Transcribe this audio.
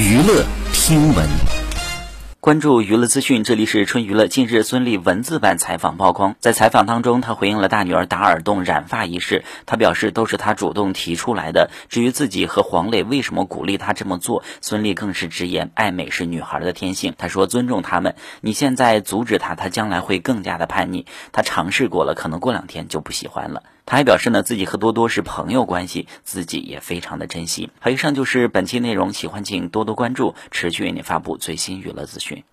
娱乐听闻。关注娱乐资讯，这里是春娱乐。近日，孙俪文字版采访曝光，在采访当中，她回应了大女儿打耳洞染发一事。她表示，都是她主动提出来的。至于自己和黄磊为什么鼓励她这么做，孙俪更是直言，爱美是女孩的天性。她说，尊重他们。你现在阻止她，她将来会更加的叛逆。她尝试过了，可能过两天就不喜欢了。他还表示呢，自己和多多是朋友关系，自己也非常的珍惜。好，以上就是本期内容，喜欢请多多关注，持续为您发布最新娱乐资讯。